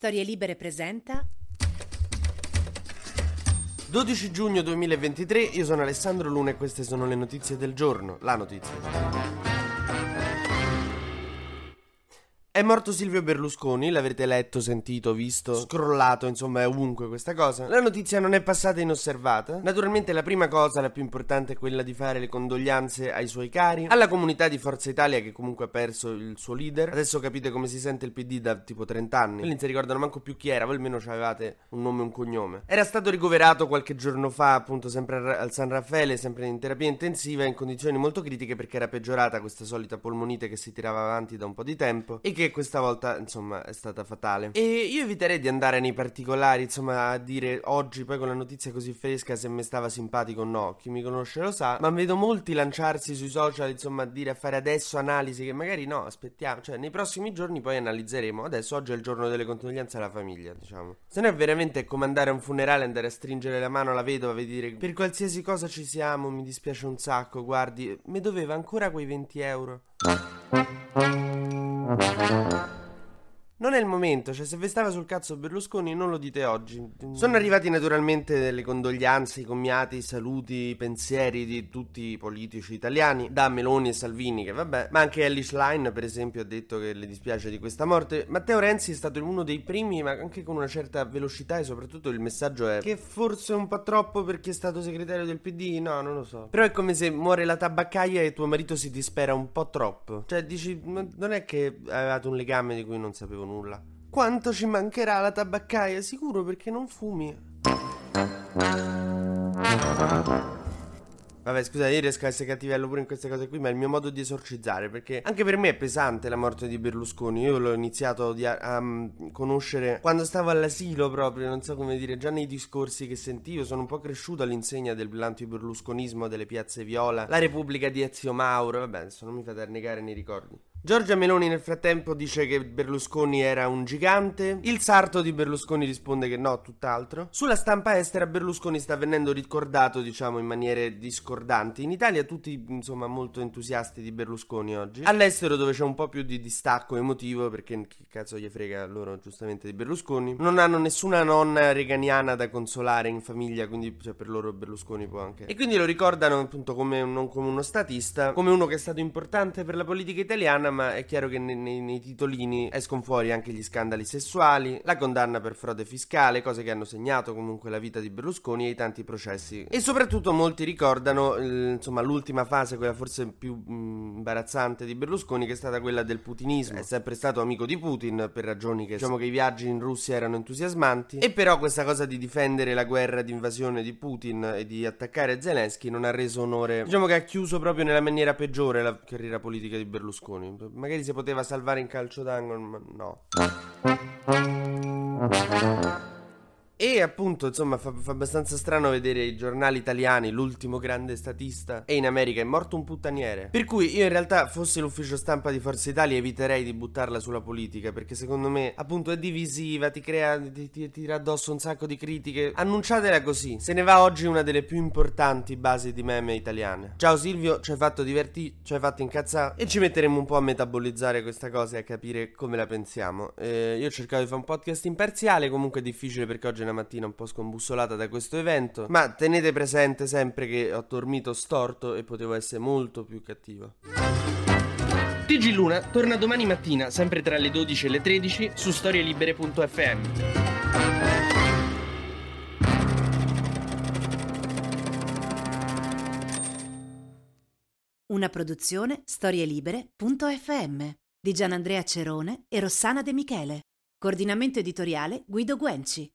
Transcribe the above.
Storie Libere presenta 12 giugno 2023, io sono Alessandro Luna e queste sono le notizie del giorno, la notizia. È morto Silvio Berlusconi, l'avrete letto, sentito, visto, scrollato, insomma è ovunque questa cosa. La notizia non è passata inosservata. Naturalmente la prima cosa, la più importante, è quella di fare le condoglianze ai suoi cari, alla comunità di Forza Italia che comunque ha perso il suo leader. Adesso capite come si sente il PD da tipo 30 anni. Quelli non si ricordano manco più chi era, voi almeno avevate un nome e un cognome. Era stato ricoverato qualche giorno fa, appunto sempre al San Raffaele, sempre in terapia intensiva, in condizioni molto critiche perché era peggiorata questa solita polmonite che si tirava avanti da un po' di tempo e che questa volta, insomma, è stata fatale. E io eviterei di andare nei particolari, insomma, a dire oggi, poi con la notizia così fresca, se mi stava simpatico o no. Chi mi conosce lo sa. Ma vedo molti lanciarsi sui social, insomma, a dire a fare adesso analisi, che magari no, aspettiamo. Cioè, nei prossimi giorni poi analizzeremo. Adesso oggi è il giorno delle condoglianze alla famiglia, diciamo. Se no è veramente come andare a un funerale, andare a stringere la mano alla vedova e dire per qualsiasi cosa ci siamo, mi dispiace un sacco, guardi, mi doveva ancora quei 20 euro. Thank you. Il momento, cioè se vi stava sul cazzo Berlusconi non lo dite oggi. Sono arrivati naturalmente delle condoglianze, i commiati, i saluti, i pensieri di tutti i politici italiani, da Meloni e Salvini che vabbè, ma anche Ellie Schlein per esempio ha detto che le dispiace di questa morte. Matteo Renzi è stato uno dei primi, ma anche con una certa velocità e soprattutto il messaggio è che forse un po' troppo perché è stato segretario del PD, no, non lo so. Però è come se muore la tabaccaia e tuo marito si dispera un po' troppo. Cioè dici, non è che avevate un legame di cui non sapevo nulla. Quanto ci mancherà la tabaccaia? Sicuro perché non fumi. Vabbè, scusa, io riesco a essere cattivello pure in queste cose qui, ma è il mio modo di esorcizzare, perché anche per me è pesante la morte di Berlusconi. Io l'ho iniziato a, um, conoscere quando stavo all'asilo proprio, non so come dire, già nei discorsi che sentivo, sono un po' cresciuto all'insegna dell'antiberlusconismo delle piazze Viola, la Repubblica di Ezio Mauro, vabbè, adesso non mi fate annegare nei ricordi. Giorgia Meloni nel frattempo dice che Berlusconi era un gigante. Il sarto di Berlusconi risponde che no, tutt'altro. Sulla stampa estera Berlusconi sta venendo ricordato, diciamo, in maniere discordanti. In Italia tutti, insomma, molto entusiasti di Berlusconi oggi. All'estero dove c'è un po' più di distacco emotivo, perché che cazzo gli frega loro giustamente di Berlusconi. Non hanno nessuna nonna reganiana da consolare in famiglia, quindi cioè, per loro Berlusconi può anche. E quindi lo ricordano appunto come, non come uno statista, come uno che è stato importante per la politica italiana ma è chiaro che nei, nei, nei, titolini escono fuori anche gli scandali sessuali, la condanna per frode fiscale, cose che hanno segnato comunque la vita di Berlusconi e i tanti processi. E soprattutto molti ricordano eh, insomma l'ultima fase, quella forse più mh, mm, imbarazzante di Berlusconi, che è stata quella del putinismo. È sempre stato amico di Putin per ragioni che diciamo che i viaggi in Russia erano entusiasmanti. E però questa cosa di difendere la guerra di invasione di Putin e di attaccare Zelensky non ha reso onore. Diciamo che ha chiuso proprio nella maniera peggiore la carriera politica di Berlusconi magari si poteva salvare in calcio d'angolo, ma no. E appunto, insomma, fa, fa, abbastanza strano vedere i giornali italiani, l'ultimo grande statista, e in America è morto un puttaniere. Per cui io in realtà, fosse l'ufficio stampa di Forza Italia, eviterei di buttarla sulla politica, perché secondo me, appunto, è divisiva, ti crea, ti, ti tira addosso un sacco di critiche. Annunciatela così. Se ne va oggi una delle più importanti basi di meme italiane. Ciao Silvio, ci hai fatto divertire, ci hai fatto incazzare, e ci metteremo un po' a metabolizzare questa cosa e a capire come la pensiamo. Eh, io ho cercato di fare un podcast imparziale, comunque è difficile perché oggi è una mattina un po' scombussolata da questo evento, ma tenete presente sempre che ho dormito storto e potevo essere molto più cattivo. TG Luna torna domani mattina, sempre tra le 12 e le 13, su storielibere.fm. Una produzione storielibere.fm di Gianandrea Cerone e Rossana De Michele. Coordinamento editoriale Guido Guenci.